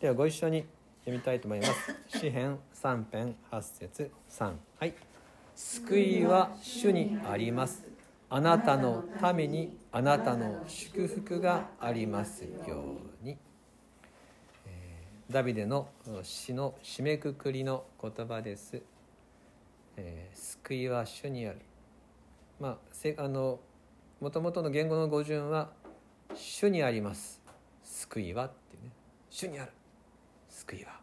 ではご一緒に読みたいと思います。詩編3編8節3はい。救いは主にあります。あなたのためにあなたの祝福がありますように、ダビデの詩の締めくくりの言葉です、えー救いは主にある。まああのもともとの言語の語順は「主にあります。救いは」っていうね「主にある。救いは」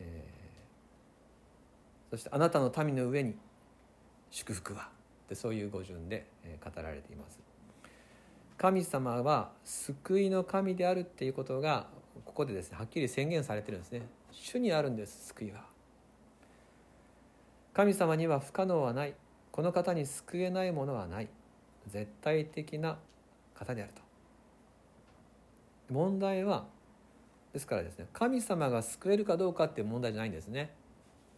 えーそして「あなたの民の上に祝福は」ってそういう語順で語られています。神様は救いの神であるっていうことがここでですねはっきり宣言されてるんですね。主にあるんです救いは。神様には不可能はない。この方に救えないものはない。絶対的な方であると。問題はですからですね神様が救えるかどうかっていう問題じゃないんですね。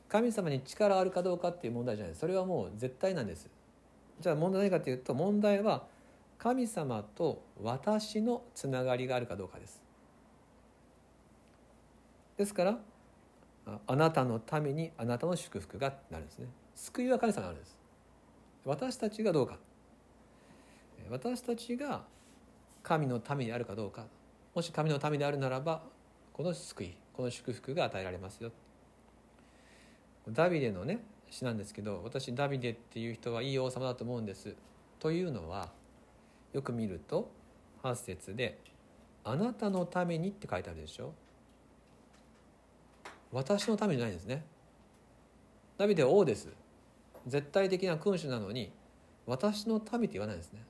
神様に力あるかどうかっていう問題じゃない。それはもう絶対なんです。じゃあ問題何かというと問題は神様と私のつながりがあるかどうかです。ですからあなたのためにあなたの祝福がなるんですね。救いは神様があるんです。私たちがどうか。私たちが神のためにあるかどうか。もし神のためであるならばこの救いこの祝福が与えられますよ。ダビデのね詩なんですけど私ダビデっていう人はいい王様だと思うんです。というのはよく見ると8節で「あなたのために」って書いてあるでしょ。私のためじゃないんですね。ダビデは王です。絶対的な君主なのに私の民って言わないんですね。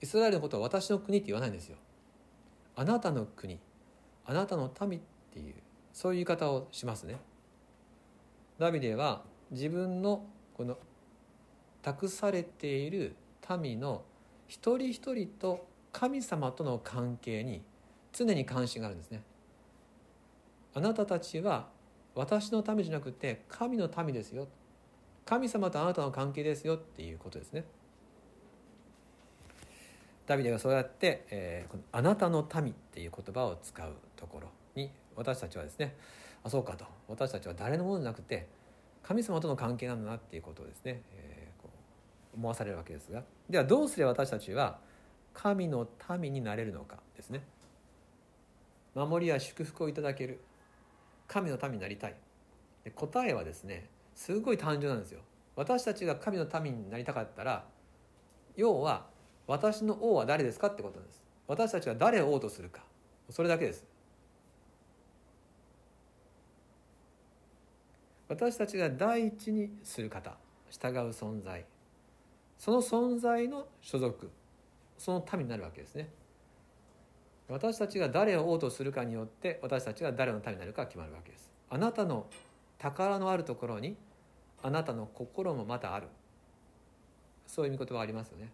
イスラエルのことは私の国って言わないんですよ。あなたの国。あなたの民っていうそういう言い方をしますね。ダビデは自分のこの託されている民の一人一人と神様との関係に常に関心があるんですね。あなたたちは私の民じゃなくて神の民ですよ。神様とあなたの関係ですよっていうことですね。ダビデがそうやって、えーこの「あなたの民」っていう言葉を使うところに私たちはですねあそうかと私たちは誰のものじゃなくて神様との関係なんだなっていうことをですね、えーこう思わされるわけですがではどうすれば私たちは神の民になれるのかですね。守りや祝福をいただける神の民になりたい。で答えはですねすごい単純なんですよ。私たちが神の民になりたかったら要は私の王は誰ですかってことです。私たちは誰を王とするか。それだけです。私たちが第一にする方。従う存在。その存在の所属。その民になるわけですね。私たちが誰を王とするかによって私たちが誰の民になるか決まるわけです。あなたの宝のあるところにあなたの心もまたある。そういう見言葉ありますよね。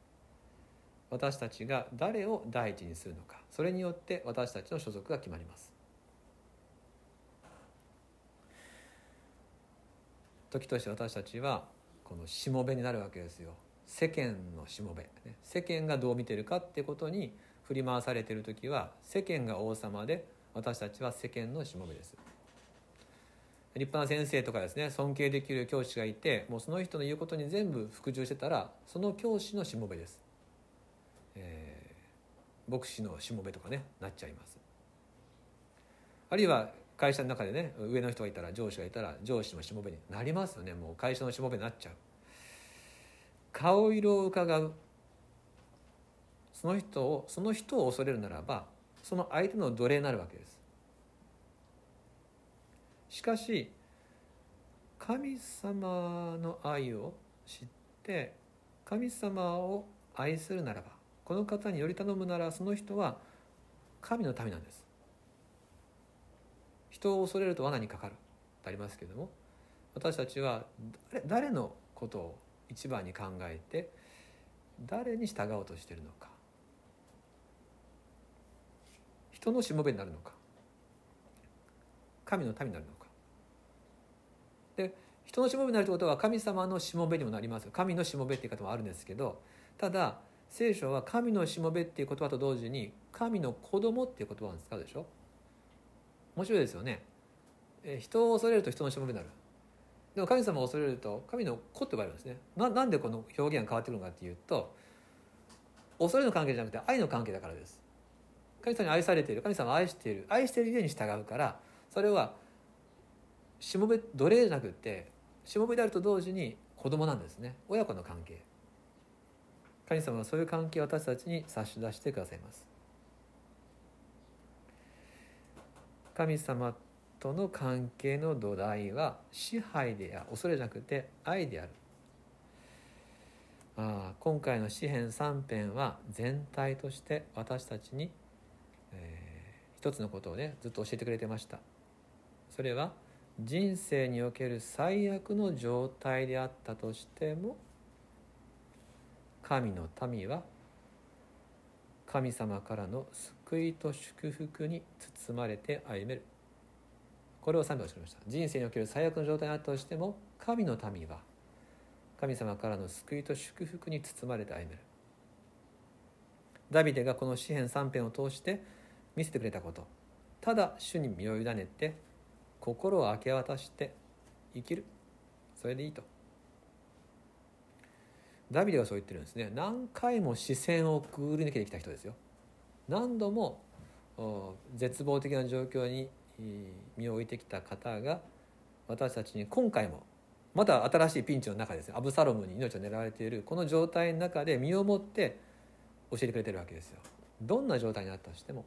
私たちが誰を第一にするのかそれによって私たちの所属が決まります。時として私たちはこのしもべになるわけですよ。世間のしもべ、世間がどう見てるかってことに振り回されてる時は世間が王様で私たちは世間のしもべです。立派な先生とかですね尊敬できる教師がいてもうその人の言うことに全部服従してたらその教師のしもべです、えー牧師のしもべとかねなっちゃいます。あるいは会社の中でね上の人がいたら上司がいたら上司のしもべになりますよね。もう会社のしもべになっちゃう。顔色を伺う。その人をその人を恐れるならばその相手の奴隷になるわけです。しかし神様の愛を知って神様を愛するならばこの方により頼むならその人は神の民なんです。人を恐れると罠にかかるとありますけれども私たちは誰誰のことを一番に考えて誰に従おうとしているのか人のしもべになるのか神の民になるのか。で人のしもべになるということは神様のしもべにもなります。神のしもべっていう方もあるんですけどただ聖書は神のしもべっていう言葉と同時に神の子供っていう言葉を使うでしょ？面白いですよね、え人を恐れると人のしもべになる。でも神様を恐れると神の子って呼ばれるんですね。ななんでこの表現が変わってくるのかっていうと恐れの関係じゃなくて愛の関係だからです。神様に愛されている神様を愛している愛しているゆえに従うからそれはしもべ奴隷じゃなくてしもべであると同時に子供なんですね。親子の関係。神様はそういう関係を私たちに差し出してくださいます。神様との関係の土台は支配でや恐れじゃなくて愛である。ああ今回の詩編3編は全体として私たちに、えー一つのことをねずっと教えてくれてました。それは人生における最悪の状態であったとしても神の民は神様からの救いと祝福に包まれて歩める。これを3秒おっしゃいました。人生における最悪の状態であったとしても神の民は神様からの救いと祝福に包まれて歩める。ダビデがこの詩編3編を通して見せてくれたこと。ただ主に身を委ねて心を明け渡して生きる。それでいいと。ダビデはそう言ってるんですね。何回も視線をくぐり抜けてきた人ですよ。何度も絶望的な状況に身を置いてきた方が私たちに今回もまた新しいピンチの中ですね。アブサロムに命を狙われているこの状態の中で身をもって教えてくれてるわけですよ。どんな状態になったとしても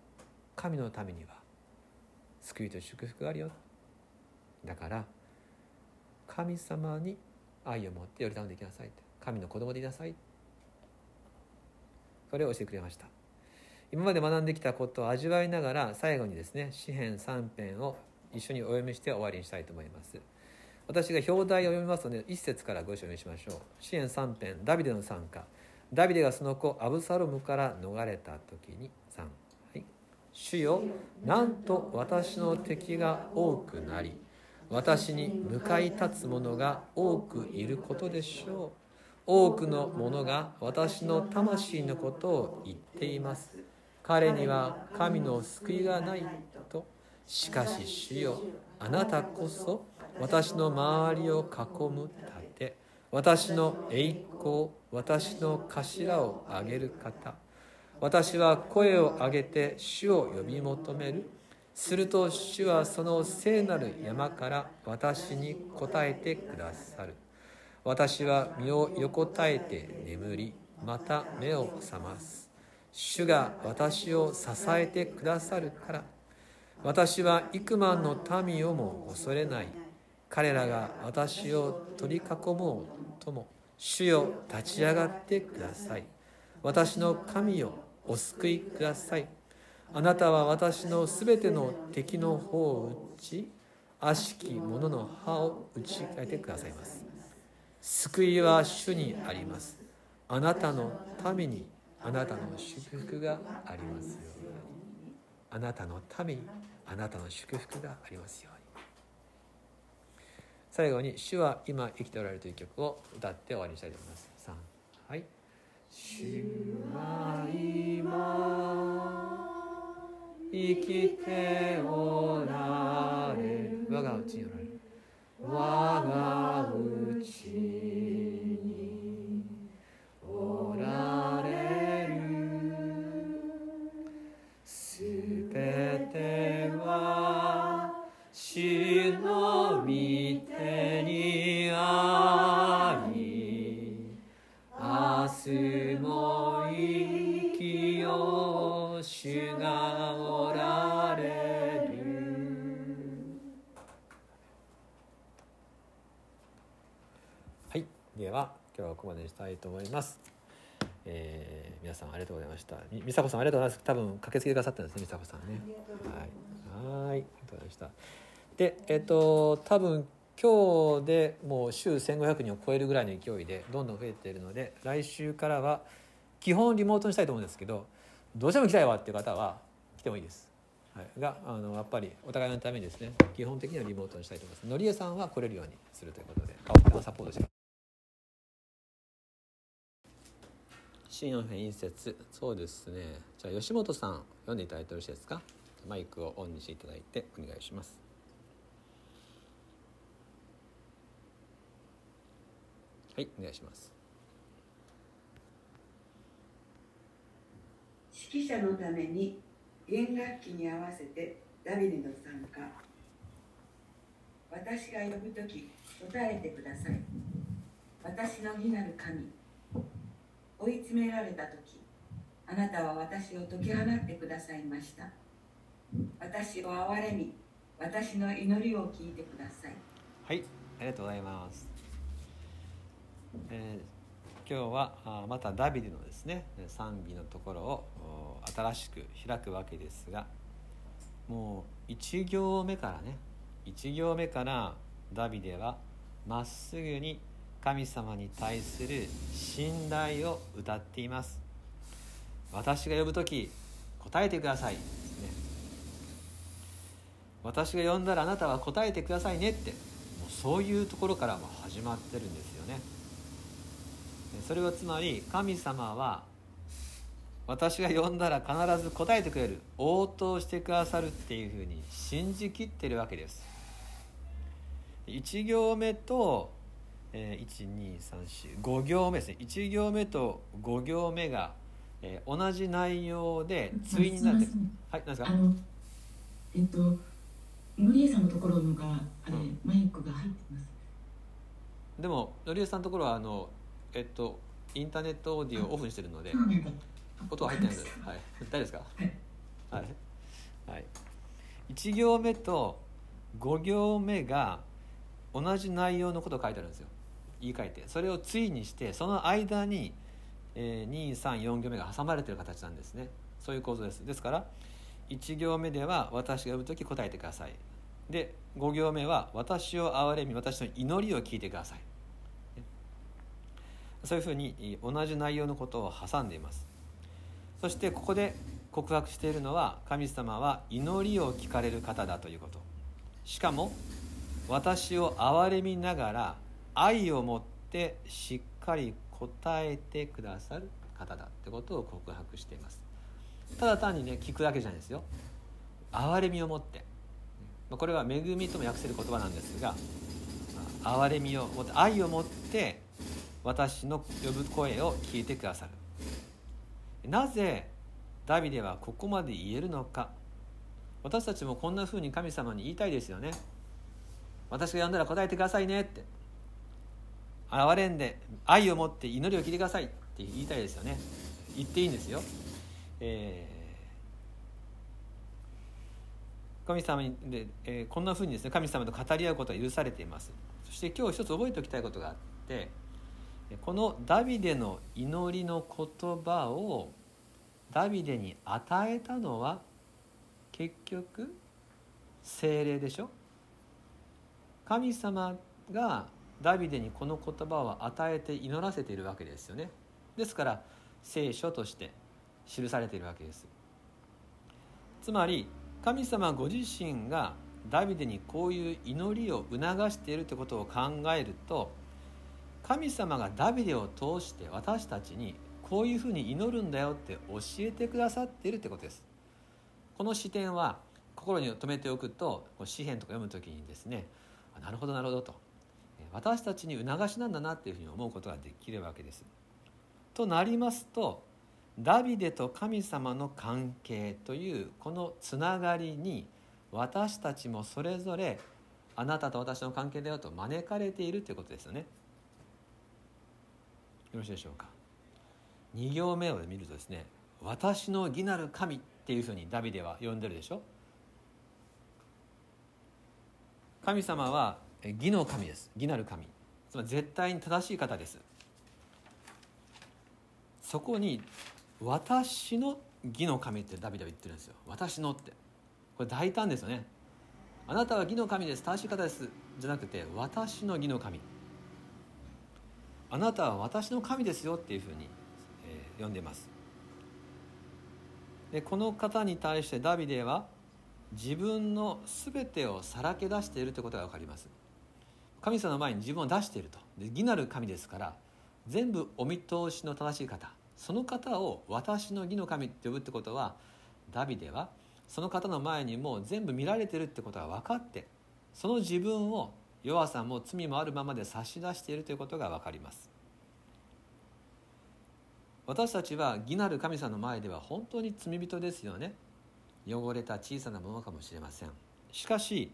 神のためには救いと祝福があるよ。だから神様に愛を持って寄り頼んでいきなさいって。神の子供でいなさい。それを教えてくれました。今まで学んできたことを味わいながら最後にですね詩編3編を一緒にお読みして終わりにしたいと思います。私が表題を読みますので一節からご一緒にしましょう。詩編3編ダビデの参加。ダビデがその子アブサロムから逃れた時に3はい。主よなんと私の敵が多くなり私に向かい立つ者が多くいることでしょう。多くの者が私の魂のことを言っています。彼には神の救いがないと。しかし主よあなたこそ私の周りを囲む盾。私の栄光私の頭を上げる方。私は声を上げて主を呼び求める。すると主はその聖なる山から私に答えてくださる。私は身を横たえて眠りまた目を覚ます。主が私を支えてくださるから。私は幾万の民をも恐れない。彼らが私を取り囲もうとも。主よ立ち上がってください。私の神よお救いください。あなたは私のすべての敵の方を打ち悪しき者の歯を打ち替えてくださいます。救いは主にあります。あなたのためにあなたの祝福がありますように。あなたのためにあなたの祝福がありますように。最後に「主は今生きておられる」という曲を歌って終わりにしたいと思います。3はい「主は今生きておられる」我がうちにおられる。我がおられる。すべては主の御手にあり。明日も生きよう。主がおられるはいでは今日はここまでにしたいと思います。えー皆さんありがとうございました。み美佐子さんありがとうございます。多分駆けつけてくださったんですね美佐子さんね。はい。はい。ありがとうございました。でえっ、と多分今日でもう週1500人を超えるぐらいの勢いでどんどん増えているので来週からは基本リモートにしたいと思うんですけどどうしても来たいわっていう方は来てもいいです、はい、があのやっぱりお互いのためにですね基本的にはリモートにしたいと思います。のりえさんは来れるようにするということで青木さんサポートして新四編一節そうですね。じゃあ吉本さん読んでいただいてよろしいですか？マイクをオンにしていただいてお願いします。はいお願いします。指揮者のために弦楽器に合わせてダビデの参加。私が呼ぶとき答えてください。私の義なる神。追い詰められたときあなたは私を解き放ってくださいました。私を憐れみ私の祈りを聞いてください。はいありがとうございます、えー今日はあまたダビデのですね賛美のところを新しく開くわけですがもう1行目からね1行目からダビデはまっすぐに神様に対する信頼を歌っています。私が呼ぶ時答えてくださいね。私が呼んだらあなたは答えてくださいねってもうそういうところからも始まってるんですよね。それはつまり神様は私が呼んだら必ず答えてくれる応答してくださるっていうふうに信じきってるわけです。1行目と、えー、12345行目ですね1行目と5行目が、えー同じ内容で対になってはい何ですか？えっとのりえさんのところのがあれ、うん。マイクが入ってます。でものりえさんのところはあのえっとインターネットオーディオをオフにしてるので音は入ってないですはい。大丈夫ですか？はい。はい、はい、1行目と5行目が同じ内容のことを書いてあるんですよ言い換えてそれを対にしてその間に、えー、234行目が挟まれてる形なんですね。そういう構造です。ですから1行目では私が呼ぶ時答えてください。で5行目は私を憐れみ私の祈りを聞いてください。そういうふうに同じ内容のことを挟んでいます。そしてここで告白しているのは神様は祈りを聞かれる方だということ。しかも私を憐れみながら愛を持ってしっかり答えてくださる方だってことを告白しています。ただ単にね聞くだけじゃないですよ。憐れみを持って。これは恵みとも訳せる言葉なんですが憐れみを持って愛を持って私の呼ぶ声を聞いてくださる。なぜダビデはここまで言えるのか。私たちもこんな風に神様に言いたいですよね。私が呼んだら答えてくださいねって。憐れんで愛を持って祈りを聞いてください。って言いたいですよね。言っていいんですよ、えー神様にで、えーこんな風にですね神様と語り合うことが許されています。そして今日一つ覚えておきたいことがあってこのダビデの祈りの言葉をダビデに与えたのは結局精霊でしょ？神様がダビデにこの言葉を与えて祈らせているわけですよね。ですから聖書として記されているわけです。つまり神様ご自身がダビデにこういう祈りを促しているということを考えると神様がダビデを通して私たちにこういうふうに祈るんだよって教えてくださっているってことです。この視点は心に留めておくとこう詩篇とか読む時にですねなるほどなるほどと。私たちに促しなんだなっていうふうに思うことができるわけです。となりますとダビデと神様の関係というこのつながりに私たちもそれぞれあなたと私の関係だよと招かれているということですよね。よろしいでしょうか。2行目を見るとですね「私の義なる神」っていうふうにダビデは呼んでるでしょ。神様は義の神です。義なる神。つまり絶対に正しい方です。そこに「私の義の神」ってダビデは言ってるんですよ。私のって。これ大胆ですよね。あなたは義の神です。正しい方です。じゃなくて私の義の神。あなたは私の神ですよっていうふうに、えー呼んでます。でこの方に対してダビデは自分の全てをさらけ出しているということが分かります。神様の前に自分を出していると。義なる神ですから全部お見通しの正しい方その方を私の義の神って呼ぶってことはダビデはその方の前にもう全部見られてるってことが分かってその自分を弱さも罪もあるままで差し出しているということが分かります。私たちは義なる神様の前では本当に罪人ですよね。汚れた小さなものかもしれません。しかし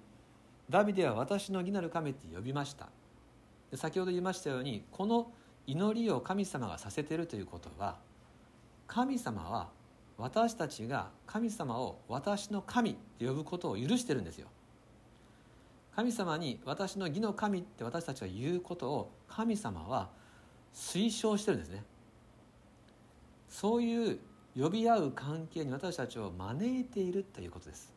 ダビデは私の義なる神って呼びました。先ほど言いましたようにこの祈りを神様がさせているということは神様は私たちが神様を私の神って呼ぶことを許してるんですよ。神様に私の義の神って私たちが言うことを神様は推奨してるんですね。そういう呼び合う関係に私たちを招いているということです。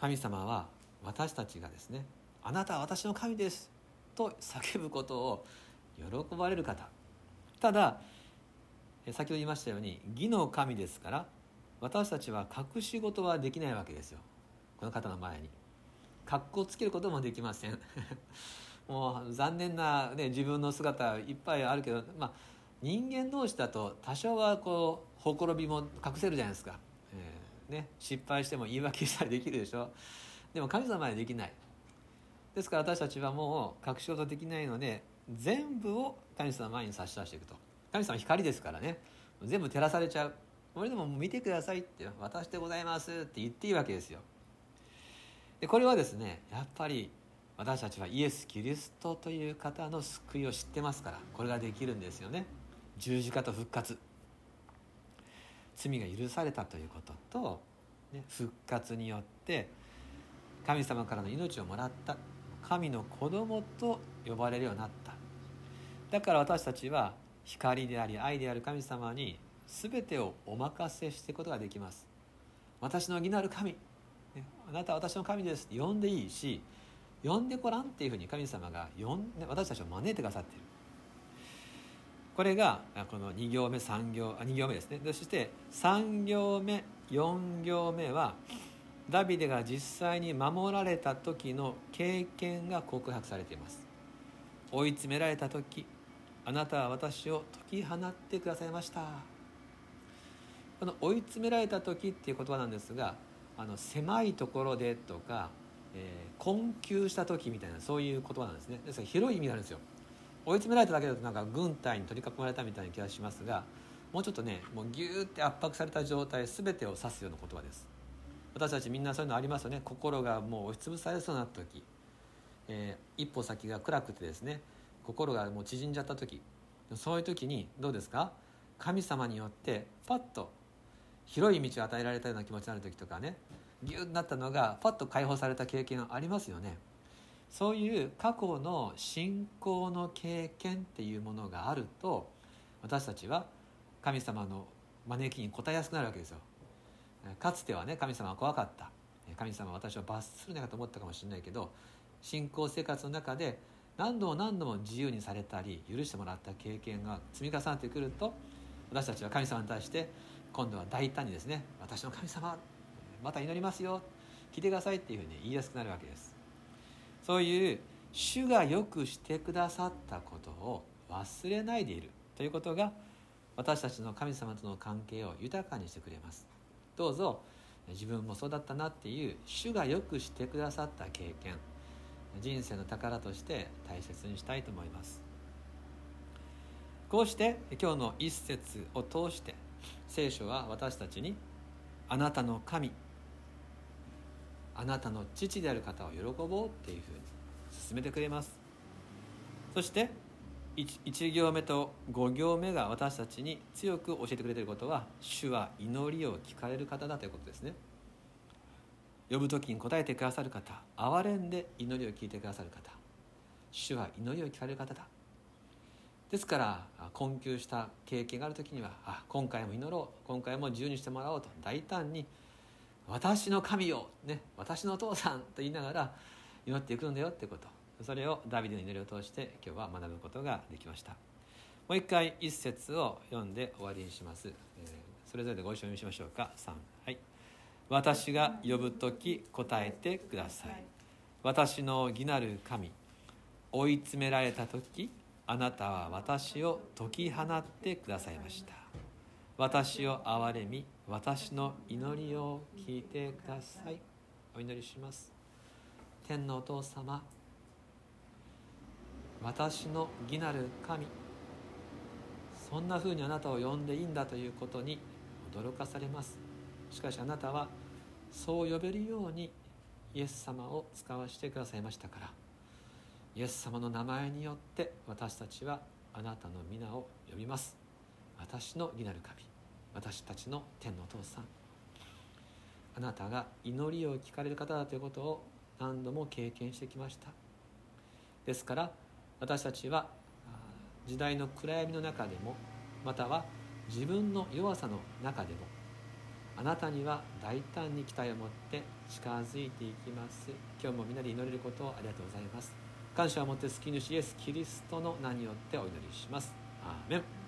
神様は私たちがですね「あなたは私の神です」と叫ぶことを喜ばれる方。ただ先ほど言いましたように義の神ですから私たちは隠し事はできないわけですよ。この方の前に。格好つけることもできません。もう残念な、ね、自分の姿いっぱいあるけど、まあ、人間同士だと多少はこうほころびも隠せるじゃないですか、ね、失敗しても言い訳したりできるでしょ？でも神様はできない。ですから私たちはもう隠し事できないので全部を神様の前に差し出していくと。神様光ですからね。全部照らされちゃう。これでも見てくださいって私でございますって言っていいわけですよ。でこれはですねやっぱり私たちはイエス・キリストという方の救いを知ってますからこれができるんですよね。十字架と復活。罪が許されたということと、ね、復活によって神様からの命をもらった神の子供と呼ばれるようになった。だから私たちは光であり愛である神様に全てをお任せしていくことができます。私の義なる神あなたは私の神です呼んでいいし呼んでごらんっていうふうに神様が呼んで私たちを招いてくださっている。これがこの2行目3行あ2行目ですね。そして3行目4行目はダビデが実際に守られた時の経験が告白されています。追い詰められた時あなたは私を解き放ってくださいました。この追い詰められた時っていう言葉なんですがあの狭いところでとか、えー、困窮した時みたいなそういう言葉なんですね。ですから広い意味があるんですよ。追い詰められただけだとなんか軍隊に取り囲まれたみたいな気がしますがもうちょっとねもうギューって圧迫された状態全てを指すような言葉です。私たちみんなそういうのありますよね。心がもう押しつぶされそうな時、えー、一歩先が暗くてですね心がもう縮んじゃった時。そういう時にどうですか？神様によってパッと広い道を与えられたような気持ちになる時とかねギュッとなったのがパッと解放された経験ありますよね。そういう過去の信仰の経験っていうものがあると私たちは神様の招きに応えやすくなるわけですよ。かつてはね神様は怖かった。神様は私を罰するのかと思ったかもしれないけど信仰生活の中で何度も何度も自由にされたり許してもらった経験が積み重なってくると私たちは神様に対して今度は大胆にですね「私の神様また祈りますよ聞いてください」っていうふうに言いやすくなるわけです。そういう主がよくしてくださったことを忘れないでいるということが私たちの神様との関係を豊かにしてくれます。どうぞ自分もそうだったなっていう主がよくしてくださった経験人生の宝として大切にしたいと思います。こうして今日の一節を通して聖書は私たちにあなたの神あなたの父である方を喜ぼうっていうふうに進めてくれます。そして 1, 1行目と5行目が私たちに強く教えてくれていることは主は祈りを聞かれる方だということですね。呼ぶ時に答えてくださる方憐れんで祈りを聞いてくださる方。主は祈りを聞かれる方だ。ですから困窮した経験がある時にはあ今回も祈ろう今回も自由にしてもらおうと大胆に「私の神よ、ね、私のお父さん」と言いながら祈っていくんだよってこと。それをダビデの祈りを通して今日は学ぶことができました。もう一回一節を読んで終わりにします、えー、それぞれでご一緒にしましょうか。3はい。私が呼ぶ時答えてください。私の義なる神追い詰められた時あなたは私を解き放ってくださいました。私を憐れみ私の祈りを聞いてください。お祈りします。天のお父様私の義なる神そんなふうにあなたを呼んでいいんだということに驚かされます。しかしあなたはそう呼べるようにイエス様を使わせてくださいましたからイエス様の名前によって私たちはあなたの皆を呼びます。私の義なる神。私たちの天のお父さん。あなたが祈りを聞かれる方だということを何度も経験してきました。ですから私たちは時代の暗闇の中でもまたは自分の弱さの中でもあなたには大胆に期待を持って近づいていきます。今日もみんなで祈れることをありがとうございます。感謝を持って救い主イエス・キリストの名によってお祈りします。アーメン。